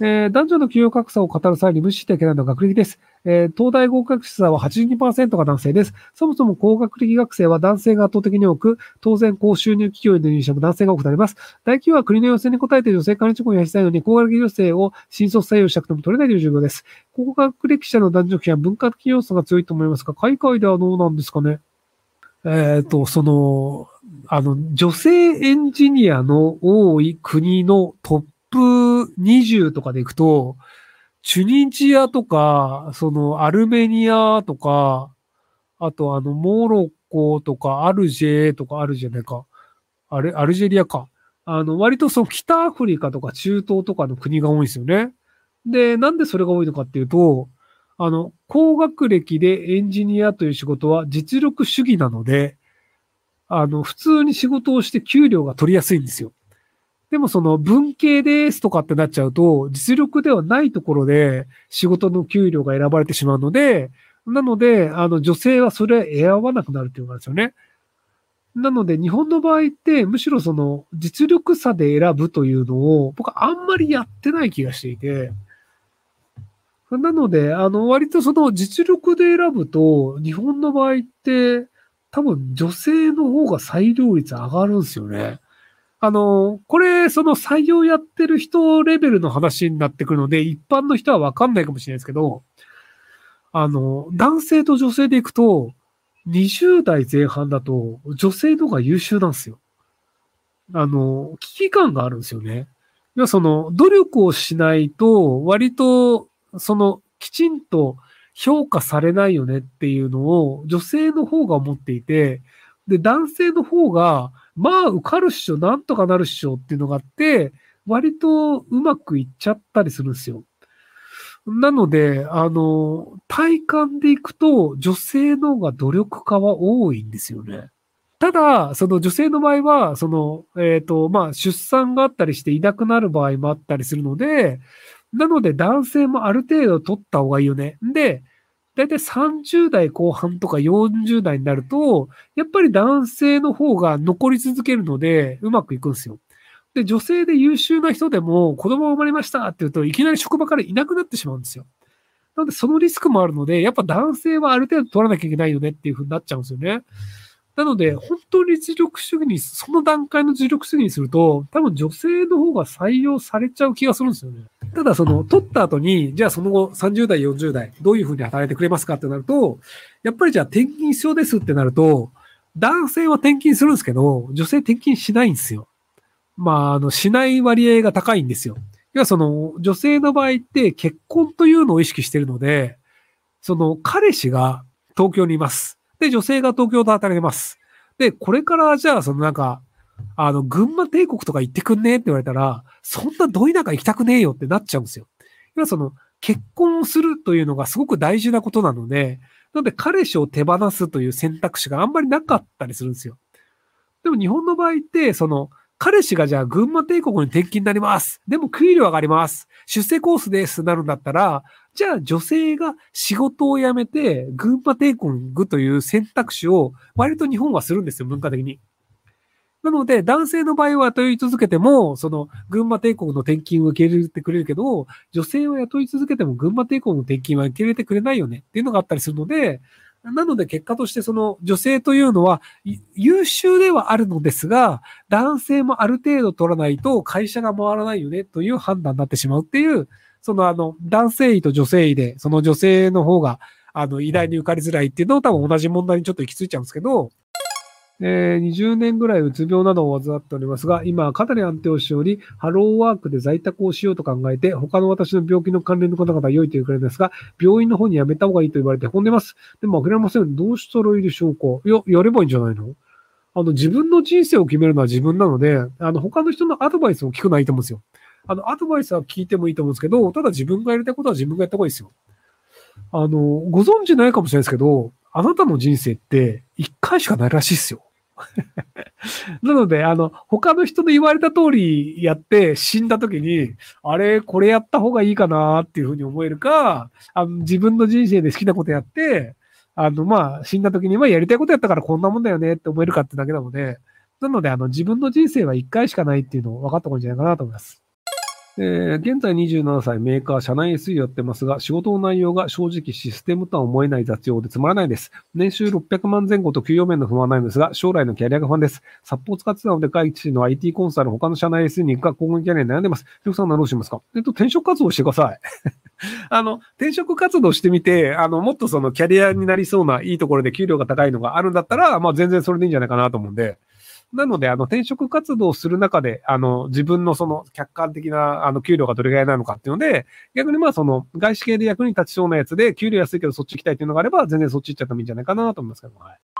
えー、男女の給与格差を語る際に無視してはいけないのは学歴です。えー、東大合格者は82%が男性です。そもそも高学歴学生は男性が圧倒的に多く、当然高収入企業への入社も男性が多くなります。大企業は国の要請に応えて女性管理職を増やしたいのに、高学歴女性を新卒採用したくても取れないという状況です。高学歴者の男女比は文化的要素が強いと思いますが、海外ではどうなんですかね？えっ、ー、と、その、あの、女性エンジニアの多い国のトップ20とかでいくと、チュニジアとか、そのアルメニアとか、あとあのモロッコとかアルジェとかあるじゃないか。あれ、アルジェリアか。あの、割とその北アフリカとか中東とかの国が多いんですよね。で、なんでそれが多いのかっていうと、あの、高学歴でエンジニアという仕事は実力主義なので、あの、普通に仕事をして給料が取りやすいんですよ。でもその文系ですとかってなっちゃうと、実力ではないところで仕事の給料が選ばれてしまうので、なので、あの女性はそれ選ばなくなるっていうのがあるんですよね。なので、日本の場合って、むしろその実力差で選ぶというのを、僕はあんまりやってない気がしていて、なので、あの、割とその実力で選ぶと、日本の場合って、多分女性の方が採用率上がるんですよね。あの、これ、その採用やってる人レベルの話になってくるので、一般の人はわかんないかもしれないですけど、あの、男性と女性でいくと、20代前半だと女性の方が優秀なんですよ。あの、危機感があるんですよね。要はその、努力をしないと、割と、その、きちんと評価されないよねっていうのを女性の方が思っていて、で、男性の方が、まあ、受かるっしょ、なんとかなるっしょっていうのがあって、割とうまくいっちゃったりするんですよ。なので、あの、体感でいくと、女性の方が努力家は多いんですよね。ただ、その女性の場合は、その、えっ、ー、と、まあ、出産があったりしていなくなる場合もあったりするので、なので男性もある程度取った方がいいよね。で、大体30代後半とか40代になると、やっぱり男性の方が残り続けるので、うまくいくんですよ。で、女性で優秀な人でも子供が生まれましたって言うといきなり職場からいなくなってしまうんですよ。なので、そのリスクもあるので、やっぱ男性はある程度取らなきゃいけないよねっていうふうになっちゃうんですよね。なので、本当に実力主義に、その段階の実力主義にすると、多分女性の方が採用されちゃう気がするんですよね。ただ、その、取った後に、じゃあその後30代、40代、どういうふうに働いてくれますかってなると、やっぱりじゃあ転勤必要ですってなると、男性は転勤するんですけど、女性転勤しないんですよ。まあ、あの、しない割合が高いんですよ。要はその、女性の場合って結婚というのを意識しているので、その、彼氏が東京にいます。で、女性が東京で働いてます。で、これからじゃあ、そのなんか、あの、群馬帝国とか行ってくんねえって言われたら、そんなど田舎行きたくねえよってなっちゃうんですよ。要はその、結婚をするというのがすごく大事なことなので、なので彼氏を手放すという選択肢があんまりなかったりするんですよ。でも日本の場合って、その、彼氏がじゃあ群馬帝国に転勤になります。でも給料上がります。出世コースですなるんだったら、じゃあ女性が仕事を辞めて群馬帝国という選択肢を割と日本はするんですよ、文化的に。なので、男性の場合は雇い続けても、その、群馬帝国の転勤を受け入れてくれるけど、女性を雇い続けても群馬帝国の転勤は受け入れてくれないよねっていうのがあったりするので、なので結果としてその女性というのは優秀ではあるのですが、男性もある程度取らないと会社が回らないよねという判断になってしまうっていう、そのあの男性医と女性医で、その女性の方があの偉大に受かりづらいっていうのを多分同じ問題にちょっと行き着いちゃうんですけど、えー、20年ぐらいうつ病などを患っておりますが、今はかなり安定をしており、ハローワークで在宅をしようと考えて、他の私の病気の関連の方々は良いというくらいですが、病院の方に辞めた方がいいと言われて本んでます。でも諦めません。どうしたらいいでしょうか？いや、やればいいんじゃないの？あの、自分の人生を決めるのは自分なので、あの、他の人のアドバイスを聞くのはいいと思うんですよ。あの、アドバイスは聞いてもいいと思うんですけど、ただ自分がやりたいことは自分がやった方がいいですよ。あの、ご存知ないかもしれないですけど、あなたの人生って一回しかないらしいですよ。なので、あの、他の人の言われた通りやって死んだ時に、あれ、これやった方がいいかなっていうふうに思えるか、あの自分の人生で好きなことやって、あの、まあ、死んだ時に、まあ、やりたいことやったからこんなもんだよねって思えるかってだけなので、なので、あの、自分の人生は一回しかないっていうのを分かった方がいいんじゃないかなと思います。えー現在27歳、メーカー、社内 SE やってますが、仕事の内容が正直システムとは思えない雑用でつまらないです。年収600万前後と給与面の不満ないのですが、将来のキャリアが不安です。サポート使ってたので、外地の IT コンサル、他の社内 SE に行くか、今後のキャリアに悩んでます。ひろさんはどうしますか？えっと、転職活動してください。あの、転職活動してみて、あの、もっとそのキャリアになりそうないいところで給料が高いのがあるんだったら、まあ全然それでいいんじゃないかなと思うんで、なので、あの、転職活動をする中で、あの、自分のその客観的な、あの、給料がどれぐらいなのかっていうので、逆にまあ、その、外資系で役に立ちそうなやつで、給料安いけどそっち行きたいっていうのがあれば、全然そっち行っちゃってもいいんじゃないかなと思いますけども、はい。